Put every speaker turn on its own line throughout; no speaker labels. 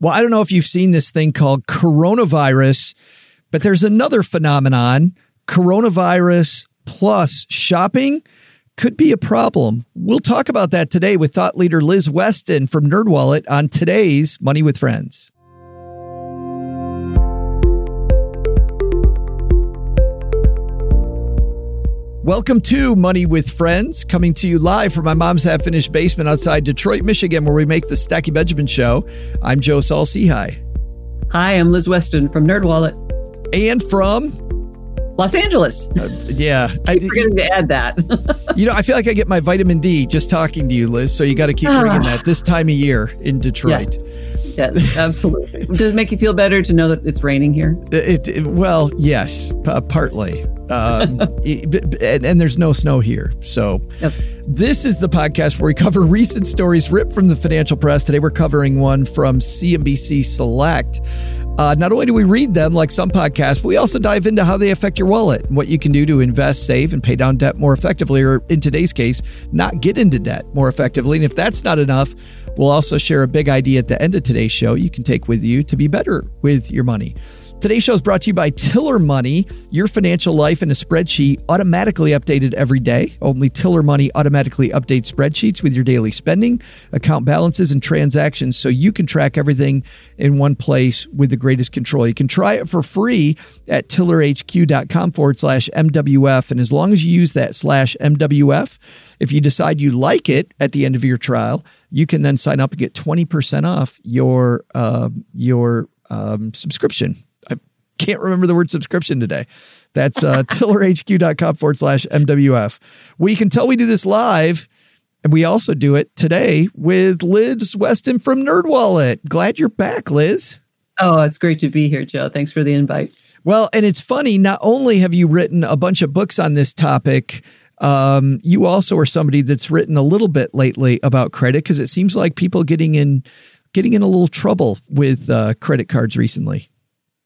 Well, I don't know if you've seen this thing called coronavirus, but there's another phenomenon coronavirus plus shopping could be a problem. We'll talk about that today with thought leader Liz Weston from NerdWallet on today's Money with Friends. Welcome to Money with Friends, coming to you live from my mom's half finished basement outside Detroit, Michigan, where we make the Stacking Benjamin Show. I'm Joe Saul-Sehy. Hi.
Hi, I'm Liz Weston from NerdWallet.
And from
Los Angeles.
Uh, yeah,
I keep forgetting to add that.
you know, I feel like I get my vitamin D just talking to you, Liz. So you got to keep bringing that this time of year in Detroit.
Yes. Yes, absolutely. Does it make you feel better to know that it's raining here?
It, it well, yes, p- partly. Um, and, and, there's no snow here. So, yep. this is the podcast where we cover recent stories ripped from the financial press. Today, we're covering one from CNBC Select. Uh, not only do we read them like some podcasts, but we also dive into how they affect your wallet and what you can do to invest, save, and pay down debt more effectively, or in today's case, not get into debt more effectively. And if that's not enough, we'll also share a big idea at the end of today's show you can take with you to be better with your money. Today's show is brought to you by Tiller Money. Your financial life in a spreadsheet automatically updated every day. Only Tiller Money automatically updates spreadsheets with your daily spending, account balances, and transactions so you can track everything in one place with the greatest control. You can try it for free at tillerhq.com forward slash MWF. And as long as you use that slash MWF, if you decide you like it at the end of your trial, you can then sign up and get 20% off your, uh, your um, subscription can't remember the word subscription today. That's uh, tillerhq.com forward slash MWF. We can tell we do this live. And we also do it today with Liz Weston from NerdWallet. Glad you're back, Liz.
Oh, it's great to be here, Joe. Thanks for the invite.
Well, and it's funny, not only have you written a bunch of books on this topic, um, you also are somebody that's written a little bit lately about credit because it seems like people getting in getting in a little trouble with uh, credit cards recently.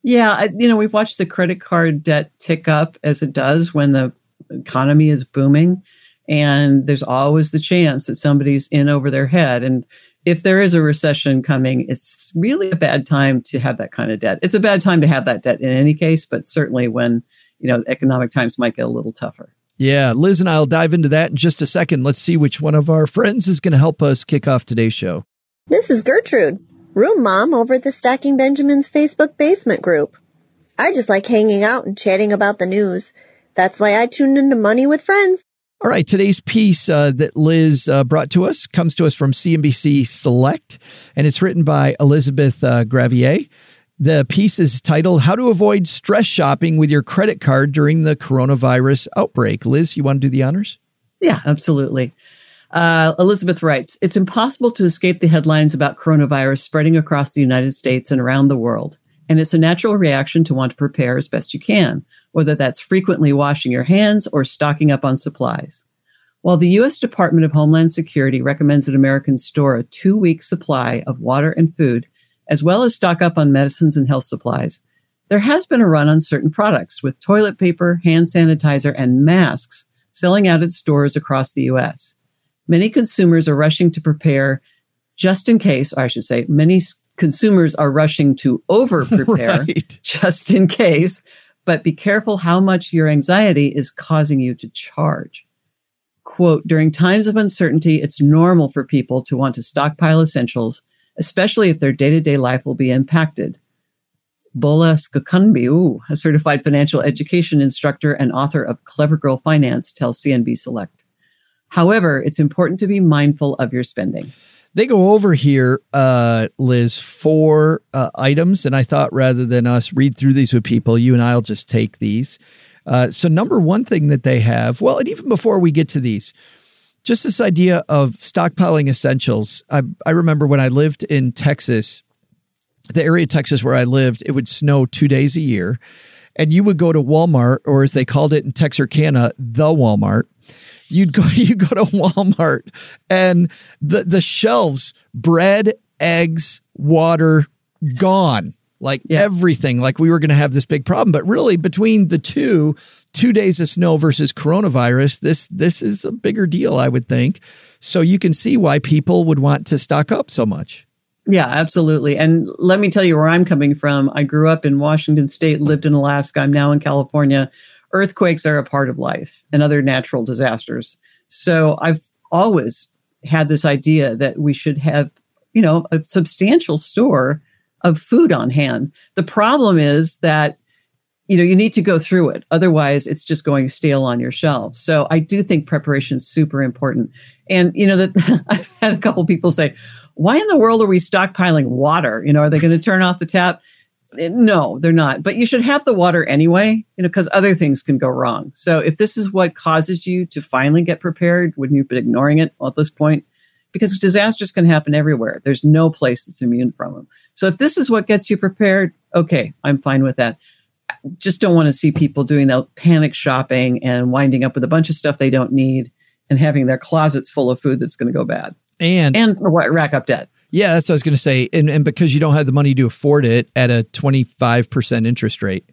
Yeah, you know, we've watched the credit card debt tick up as it does when the economy is booming. And there's always the chance that somebody's in over their head. And if there is a recession coming, it's really a bad time to have that kind of debt. It's a bad time to have that debt in any case, but certainly when, you know, economic times might get a little tougher.
Yeah, Liz and I will dive into that in just a second. Let's see which one of our friends is going to help us kick off today's show.
This is Gertrude room mom over at the Stacking Benjamins Facebook basement group. I just like hanging out and chatting about the news. That's why I tuned into Money with Friends.
All right, today's piece uh, that Liz uh, brought to us comes to us from CNBC Select, and it's written by Elizabeth uh, Gravier. The piece is titled How to Avoid Stress Shopping with Your Credit Card During the Coronavirus Outbreak. Liz, you want to do the honors?
Yeah, absolutely. Uh, Elizabeth writes It's impossible to escape the headlines about coronavirus spreading across the United States and around the world. And it's a natural reaction to want to prepare as best you can, whether that's frequently washing your hands or stocking up on supplies. While the U.S. Department of Homeland Security recommends that Americans store a two week supply of water and food, as well as stock up on medicines and health supplies, there has been a run on certain products, with toilet paper, hand sanitizer, and masks selling out at stores across the U.S. Many consumers are rushing to prepare just in case, or I should say, many consumers are rushing to over prepare right. just in case. But be careful how much your anxiety is causing you to charge. Quote, during times of uncertainty, it's normal for people to want to stockpile essentials, especially if their day to day life will be impacted. Bola Sokunbi, a certified financial education instructor and author of Clever Girl Finance, tells CNB Select. However, it's important to be mindful of your spending.
They go over here, uh, Liz, four uh, items. And I thought rather than us read through these with people, you and I'll just take these. Uh, so, number one thing that they have, well, and even before we get to these, just this idea of stockpiling essentials. I, I remember when I lived in Texas, the area of Texas where I lived, it would snow two days a year. And you would go to Walmart, or as they called it in Texarkana, the Walmart you'd go you go to Walmart and the the shelves bread, eggs, water gone. Like yeah. everything, like we were going to have this big problem, but really between the two, two days of snow versus coronavirus, this this is a bigger deal, I would think. So you can see why people would want to stock up so much.
Yeah, absolutely. And let me tell you where I'm coming from. I grew up in Washington State, lived in Alaska. I'm now in California. Earthquakes are a part of life and other natural disasters. So I've always had this idea that we should have, you know, a substantial store of food on hand. The problem is that you know you need to go through it. Otherwise it's just going stale on your shelves. So i do think preparation is super important. And you know that i've had a couple people say why in the world are we stockpiling water? You know are they going to turn off the tap no they're not. But you should have the water anyway you know because other things can go wrong. So if this is what causes you to finally get prepared wouldn't you be ignoring it at this point? Because disasters can happen everywhere. There's no place that's immune from them so if this is what gets you prepared okay i'm fine with that. I just don't want to see people doing the panic shopping and winding up with a bunch of stuff they don't need and having their closets full of food that's going to go bad.
And
and rack up debt.
Yeah, that's what I was going to say. And and because you don't have the money to afford it at a 25% interest rate.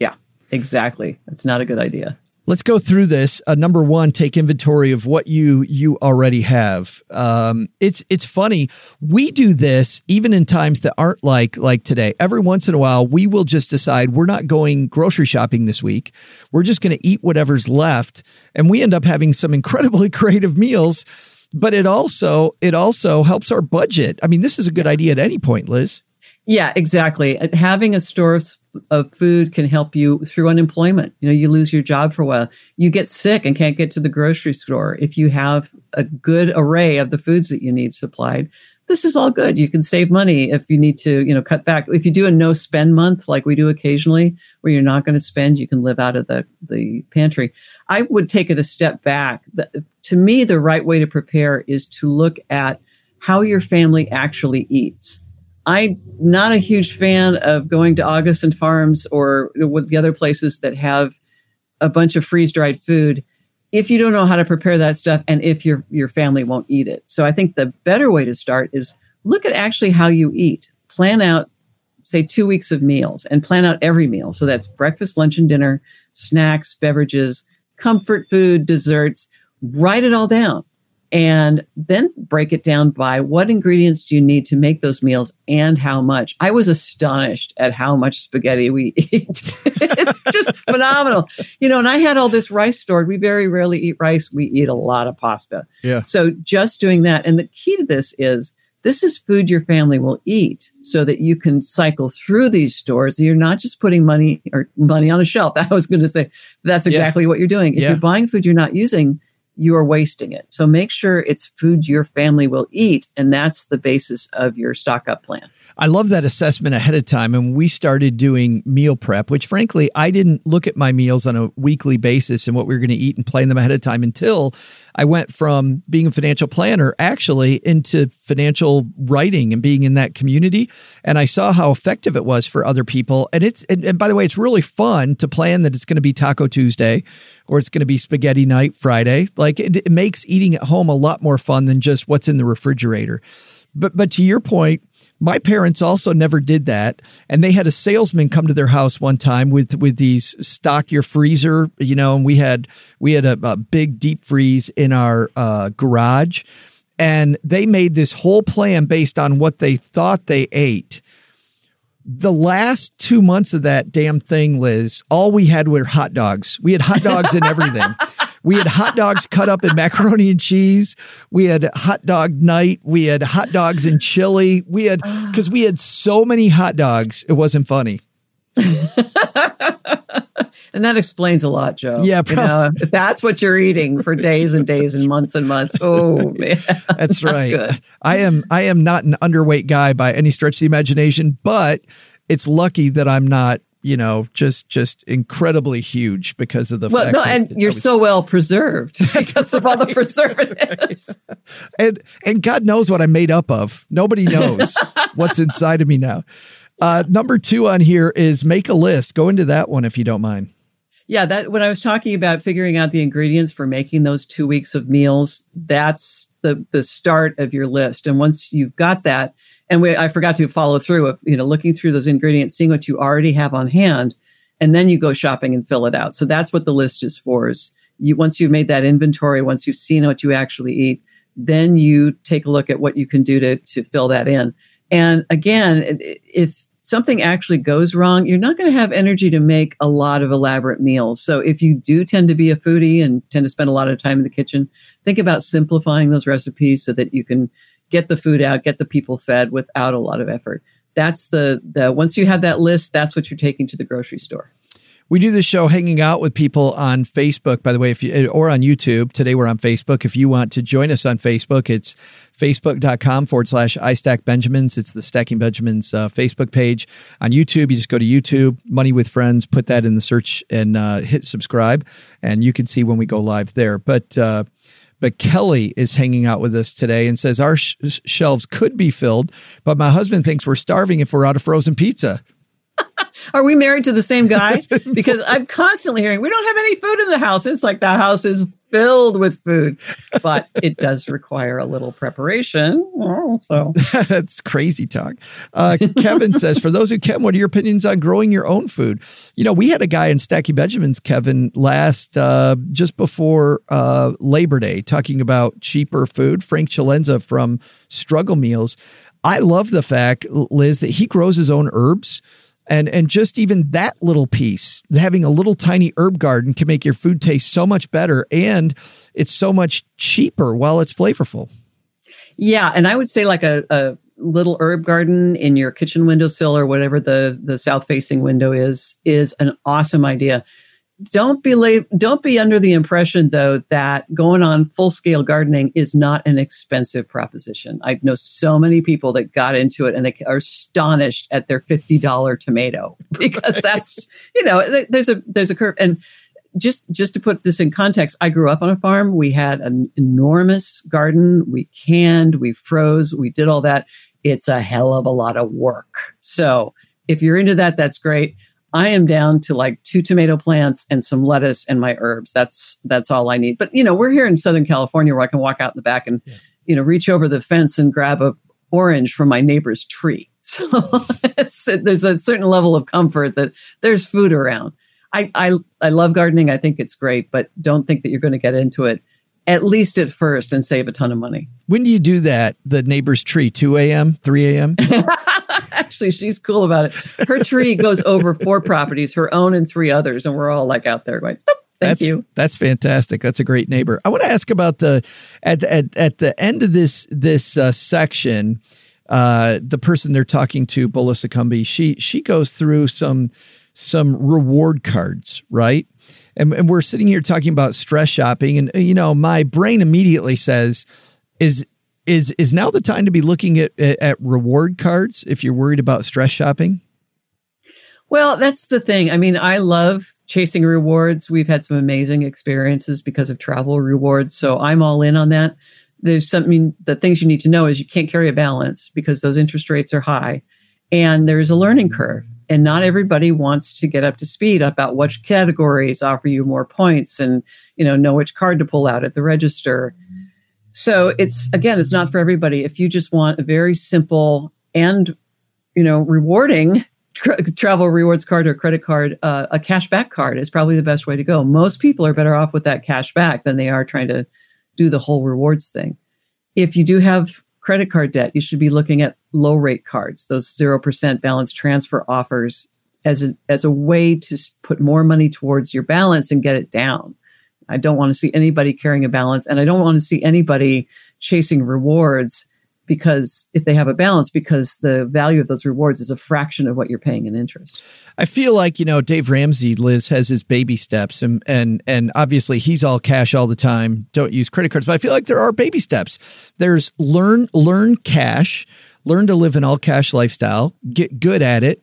Yeah, exactly. That's not a good idea.
Let's go through this. Uh, number one, take inventory of what you you already have. Um, it's it's funny. We do this even in times that aren't like like today. Every once in a while, we will just decide we're not going grocery shopping this week. We're just going to eat whatever's left, and we end up having some incredibly creative meals. But it also it also helps our budget. I mean, this is a good idea at any point, Liz.
Yeah, exactly. Uh, having a store of of food can help you through unemployment. You know, you lose your job for a while. You get sick and can't get to the grocery store. If you have a good array of the foods that you need supplied, this is all good. You can save money if you need to, you know, cut back. If you do a no spend month like we do occasionally, where you're not going to spend, you can live out of the, the pantry. I would take it a step back. To me, the right way to prepare is to look at how your family actually eats I'm not a huge fan of going to Augason Farms or the other places that have a bunch of freeze dried food if you don't know how to prepare that stuff and if your your family won't eat it. So I think the better way to start is look at actually how you eat. Plan out say 2 weeks of meals and plan out every meal. So that's breakfast, lunch and dinner, snacks, beverages, comfort food, desserts. Write it all down and then break it down by what ingredients do you need to make those meals and how much. I was astonished at how much spaghetti we eat. it's just phenomenal. You know, and I had all this rice stored. We very rarely eat rice. We eat a lot of pasta.
Yeah.
So just doing that. And the key to this is this is food your family will eat so that you can cycle through these stores. You're not just putting money or money on a shelf. I was going to say that's exactly yeah. what you're doing. If yeah. you're buying food you're not using, you are wasting it. So make sure it's food your family will eat. And that's the basis of your stock up plan.
I love that assessment ahead of time. And we started doing meal prep, which frankly, I didn't look at my meals on a weekly basis and what we were going to eat and plan them ahead of time until I went from being a financial planner actually into financial writing and being in that community. And I saw how effective it was for other people. And it's, and, and by the way, it's really fun to plan that it's going to be Taco Tuesday or it's going to be spaghetti night Friday. Like it, it makes eating at home a lot more fun than just what's in the refrigerator. But, but to your point, my parents also never did that, and they had a salesman come to their house one time with with these stock your freezer, you know, and we had we had a, a big deep freeze in our uh, garage, and they made this whole plan based on what they thought they ate. The last two months of that damn thing, Liz, all we had were hot dogs. We had hot dogs and everything. We had hot dogs cut up in macaroni and cheese. We had hot dog night. We had hot dogs and chili. We had ah. because we had so many hot dogs, it wasn't funny.
and that explains a lot, Joe.
Yeah, you know,
that's what you're eating for days and days and months and months. Oh man,
that's right. I am I am not an underweight guy by any stretch of the imagination, but it's lucky that I'm not you know, just just incredibly huge because of the
well,
fact
no, and you're was, so well preserved because right. of all the preservatives.
and and God knows what I'm made up of. Nobody knows what's inside of me now. Uh, number two on here is make a list. Go into that one if you don't mind.
Yeah, that when I was talking about figuring out the ingredients for making those two weeks of meals, that's the the start of your list. And once you've got that, and we, I forgot to follow through of, you know, looking through those ingredients, seeing what you already have on hand, and then you go shopping and fill it out. So that's what the list is for is you, once you've made that inventory, once you've seen what you actually eat, then you take a look at what you can do to, to fill that in. And again, if something actually goes wrong, you're not going to have energy to make a lot of elaborate meals. So if you do tend to be a foodie and tend to spend a lot of time in the kitchen, think about simplifying those recipes so that you can get the food out, get the people fed without a lot of effort. That's the the once you have that list, that's what you're taking to the grocery store.
We do this show hanging out with people on Facebook, by the way, if you or on YouTube. Today we're on Facebook. If you want to join us on Facebook, it's facebook.com forward slash I Stack Benjamins. It's the Stacking Benjamins uh, Facebook page. On YouTube, you just go to YouTube, Money with Friends, put that in the search and uh, hit subscribe, and you can see when we go live there. But uh, but Kelly is hanging out with us today and says our sh- shelves could be filled, but my husband thinks we're starving if we're out of frozen pizza.
Are we married to the same guy? Because I'm constantly hearing we don't have any food in the house. It's like the house is filled with food, but it does require a little preparation. Oh, so
that's crazy talk. Uh, Kevin says, for those who can, what are your opinions on growing your own food? You know, we had a guy in Stacking Benjamins, Kevin, last uh, just before uh, Labor Day, talking about cheaper food. Frank Chalenza from Struggle Meals. I love the fact, Liz, that he grows his own herbs and and just even that little piece having a little tiny herb garden can make your food taste so much better and it's so much cheaper while it's flavorful.
Yeah and i would say like a, a little herb garden in your kitchen windowsill or whatever the the south facing window is is an awesome idea don't be la- don't be under the impression though that going on full scale gardening is not an expensive proposition. I know so many people that got into it and they are astonished at their fifty dollar tomato because that's you know there's a there's a curve and just just to put this in context, I grew up on a farm. We had an enormous garden. We canned, we froze, we did all that. It's a hell of a lot of work. So if you're into that, that's great. I am down to like two tomato plants and some lettuce and my herbs. That's that's all I need. But you know, we're here in Southern California where I can walk out in the back and yeah. you know reach over the fence and grab a orange from my neighbor's tree. So there's a certain level of comfort that there's food around. I, I I love gardening. I think it's great, but don't think that you're going to get into it at least at first and save a ton of money.
When do you do that? The neighbor's tree, 2 a.m., 3 a.m.?
Actually, she's cool about it. Her tree goes over four properties, her own and three others, and we're all like out there going, oh, Thank
that's,
you.
That's fantastic. That's a great neighbor. I want to ask about the at at at the end of this this uh, section. Uh, the person they're talking to, Bola Sokunbi, she she goes through some some reward cards, right? And, and we're sitting here talking about stress shopping, and you know, my brain immediately says, "Is is is now the time to be looking at, at, reward cards if you're worried about stress shopping?
Well, that's the thing. I mean, I love chasing rewards. We've had some amazing experiences because of travel rewards, so I'm all in on that. There's something the things you need to know is you can't carry a balance because those interest rates are high and there's a learning curve and not everybody wants to get up to speed about which categories offer you more points and you know know which card to pull out at the register so it's again, it's not for everybody. If you just want a very simple and you know rewarding tra- travel rewards card or credit card, uh, a cashback card is probably the best way to go. Most people are better off with that cash back than they are trying to do the whole rewards thing. If you do have credit card debt, you should be looking at low rate cards, those 0% balance transfer offers as a, as a way to put more money towards your balance and get it down. I don't want to see anybody carrying a balance and I don't want to see anybody chasing rewards because if they have a balance because the value of those rewards is a fraction of what you're paying in interest.
I feel like, you know, Dave Ramsey Liz has his baby steps and and and obviously he's all cash all the time. Don't use credit cards, but I feel like there are baby steps. There's learn learn cash, learn to live an all cash lifestyle, get good at it,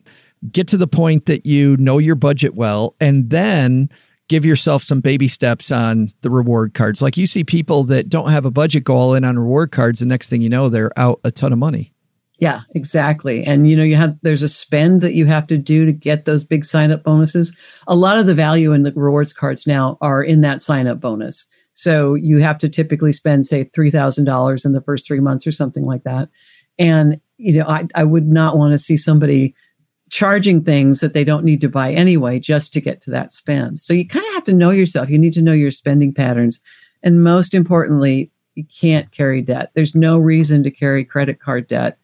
get to the point that you know your budget well and then give yourself some baby steps on the reward cards. Like you see people that don't have a budget goal in on reward cards, the next thing you know, they're out a ton of money.
Yeah, exactly. And you know, you have there's a spend that you have to do to get those big sign up bonuses. A lot of the value in the rewards cards now are in that sign up bonus. So you have to typically spend say $3,000 in the first 3 months or something like that. And you know, I I would not want to see somebody charging things that they don't need to buy anyway just to get to that spend. So you kind of have to know yourself. You need to know your spending patterns. And most importantly, you can't carry debt. There's no reason to carry credit card debt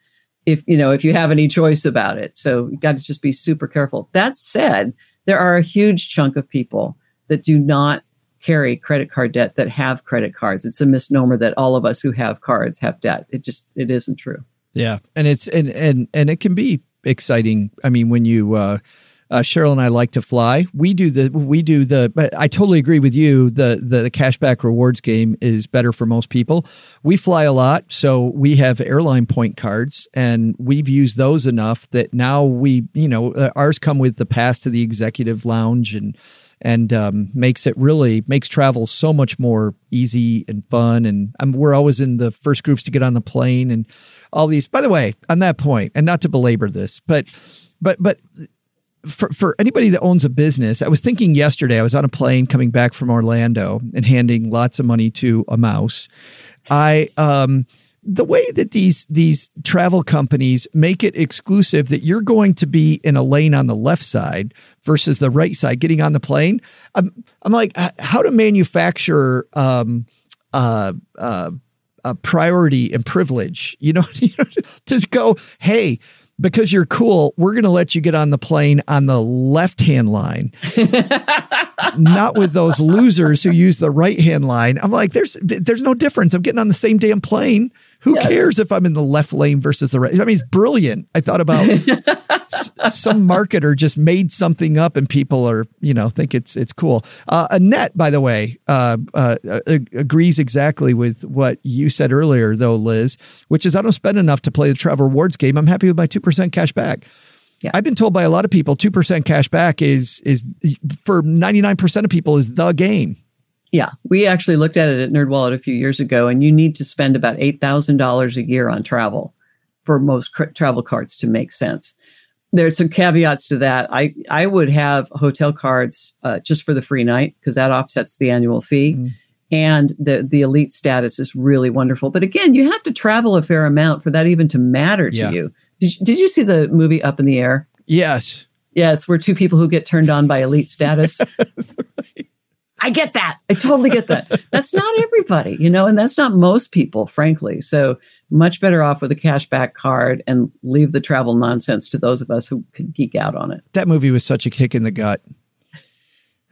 if you know if you have any choice about it. So you got to just be super careful. That said, there are a huge chunk of people that do not carry credit card debt that have credit cards. It's a misnomer that all of us who have cards have debt. It just it isn't true.
Yeah, and it's and and and it can be exciting. I mean, when you uh, uh, Cheryl and I like to fly. We do the we do the. But I totally agree with you. The, the the cashback rewards game is better for most people. We fly a lot, so we have airline point cards, and we've used those enough that now we you know uh, ours come with the pass to the executive lounge and and um, makes it really makes travel so much more easy and fun. And um, we're always in the first groups to get on the plane and all these. By the way, on that point, and not to belabor this, but but but for, for anybody that owns a business, I was thinking yesterday, I was on a plane coming back from Orlando and handing lots of money to a mouse. I, um, the way that these these travel companies make it exclusive that you're going to be in a lane on the left side versus the right side getting on the plane i'm, I'm like how to manufacture um, uh, uh, uh, priority and privilege you know, you know to go hey because you're cool, we're going to let you get on the plane on the left hand line, not with those losers who use the right hand line. I'm like, there's there's no difference. I'm getting on the same damn plane. Who yes. cares if I'm in the left lane versus the right? I mean, it's brilliant. I thought about some marketer just made something up and people are, you know, think it's it's cool. Uh, Annette, by the way, uh, uh, agrees exactly with what you said earlier, though, Liz, which is I don't spend enough to play the travel rewards game. I'm happy with my two percent cash back. Yeah. I've been told by a lot of people, two percent cash back is is for ninety nine percent of people is the game.
Yeah, we actually looked at it at NerdWallet a few years ago, and you need to spend about eight thousand dollars a year on travel for most cr- travel cards to make sense. There's some caveats to that. I I would have hotel cards uh, just for the free night because that offsets the annual fee, mm. and the the elite status is really wonderful. But again, you have to travel a fair amount for that even to matter to yeah. you. Did, did you see the movie Up in the Air?
Yes.
Yes, we're two people who get turned on by elite status. right. I get that. I totally get that. that's not everybody, you know, and that's not most people, frankly. So much better off with a cashback card and leave the travel nonsense to those of us who could geek out on it.
That movie was such a kick in the gut.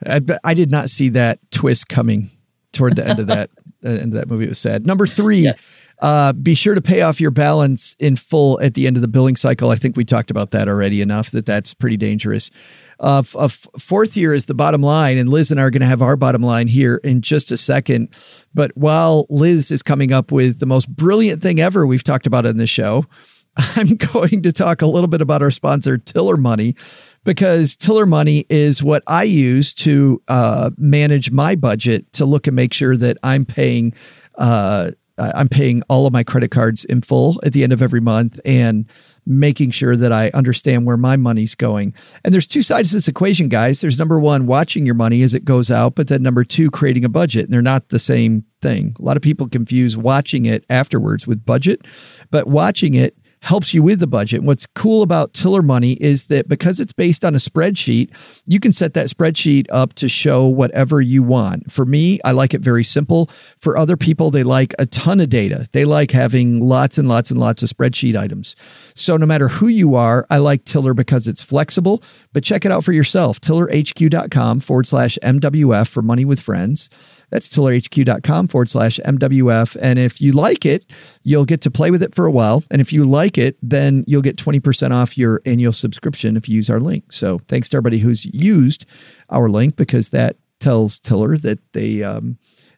I, I did not see that twist coming toward the end of that uh, end of that movie. It was sad. Number three. Yes. Uh, be sure to pay off your balance in full at the end of the billing cycle. I think we talked about that already enough that that's pretty dangerous. Uh, uh, fourth year is the bottom line, and Liz and I are going to have our bottom line here in just a second. But while Liz is coming up with the most brilliant thing ever we've talked about in this show, I'm going to talk a little bit about our sponsor, Tiller Money, because Tiller Money is what I use to uh, manage my budget to look and make sure that I'm paying. Uh, I'm paying all of my credit cards in full at the end of every month and making sure that I understand where my money's going. And there's two sides to this equation, guys. There's number one, watching your money as it goes out, but then number two, creating a budget. And they're not the same thing. A lot of people confuse watching it afterwards with budget, but watching it helps you with the budget. What's cool about Tiller Money is that because it's based on a spreadsheet, you can set that spreadsheet up to show whatever you want. For me, I like it very simple. For other people, they like a ton of data. They like having lots and lots and lots of spreadsheet items. So no matter who you are, I like Tiller because it's flexible, but check it out for yourself. TillerHQ.com forward slash MWF for money with friends. That's tillerhq.com forward slash MWF. And if you like it, you'll get to play with it for a while. And if you like it, then you'll get 20% off your annual subscription if you use our link. So thanks to everybody who's used our link because that tells Tiller that they, um,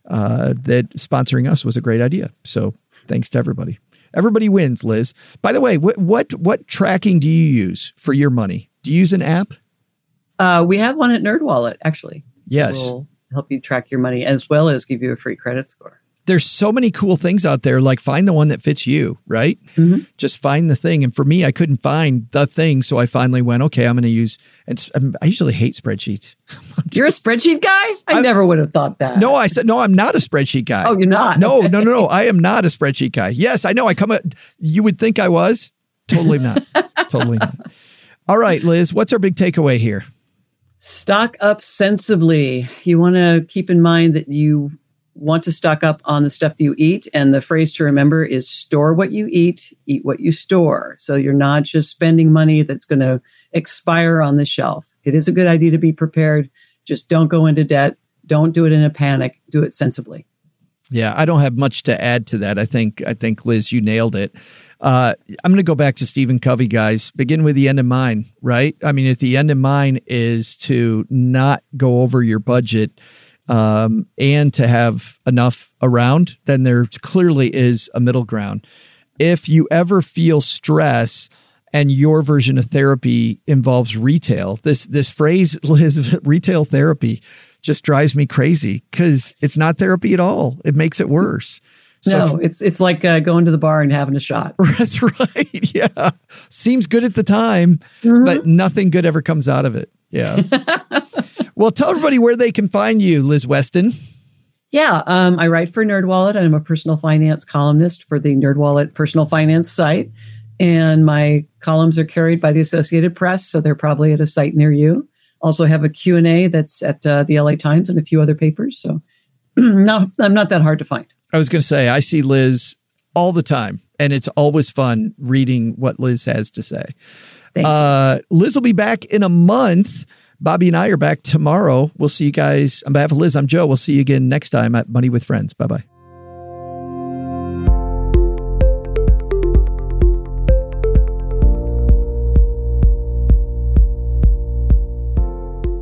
uh, that sponsoring us was a great idea. So thanks to everybody. Everybody wins, Liz. By the way, what what what tracking do you use for your money? Do you use an app?
Uh, we have one at NerdWallet, actually.
Yes. We'll
help you track your money as well as give you a free credit score.
There's so many cool things out there. Like find the one that fits you, right? Mm-hmm. Just find the thing. And for me, I couldn't find the thing, so I finally went, okay, I'm going to use. And I usually hate spreadsheets.
Just, you're a spreadsheet guy. I I'm, never would have thought that.
No, I said no. I'm not a spreadsheet guy.
Oh, you're not.
No, no, no, no. I am not a spreadsheet guy. Yes, I know. I come. You would think I was. Totally not. totally not. All right, Liz. What's our big takeaway here?
Stock up sensibly. You want to keep in mind that you want to stock up on the stuff that you eat. And the phrase to remember is store what you eat, eat what you store. So you're not just spending money that's going to expire on the shelf. It is a good idea to be prepared. Just don't go into debt. Don't do it in a panic. Do it sensibly.
Yeah, I don't have much to add to that. I think I think Liz, you nailed it. Uh, I'm going to go back to Stephen Covey, guys. Begin with the end in mind, right? I mean, if the end in mind is to not go over your budget um, and to have enough around, then there clearly is a middle ground. If you ever feel stress and your version of therapy involves retail, this this phrase Liz, retail therapy just drives me crazy because it's not therapy at all. It makes it worse.
So no, it's it's like uh, going to the bar and having a shot.
That's right. Yeah, seems good at the time, mm-hmm. but nothing good ever comes out of it. Yeah. well, tell everybody where they can find you, Liz Weston.
Yeah, um, I write for NerdWallet. I'm a personal finance columnist for the NerdWallet personal finance site, and my columns are carried by the Associated Press, so they're probably at a site near you. Also have a Q&A that's at uh, the LA Times and a few other papers. So no, I'm not that hard to find.
I was going to say, I see Liz all the time, and it's always fun reading what Liz has to say. Uh, Liz will be back in a month. Bobby and I are back tomorrow. We'll see you guys. On behalf of Liz, I'm Joe. We'll see you again next time at Money with Friends. Bye bye.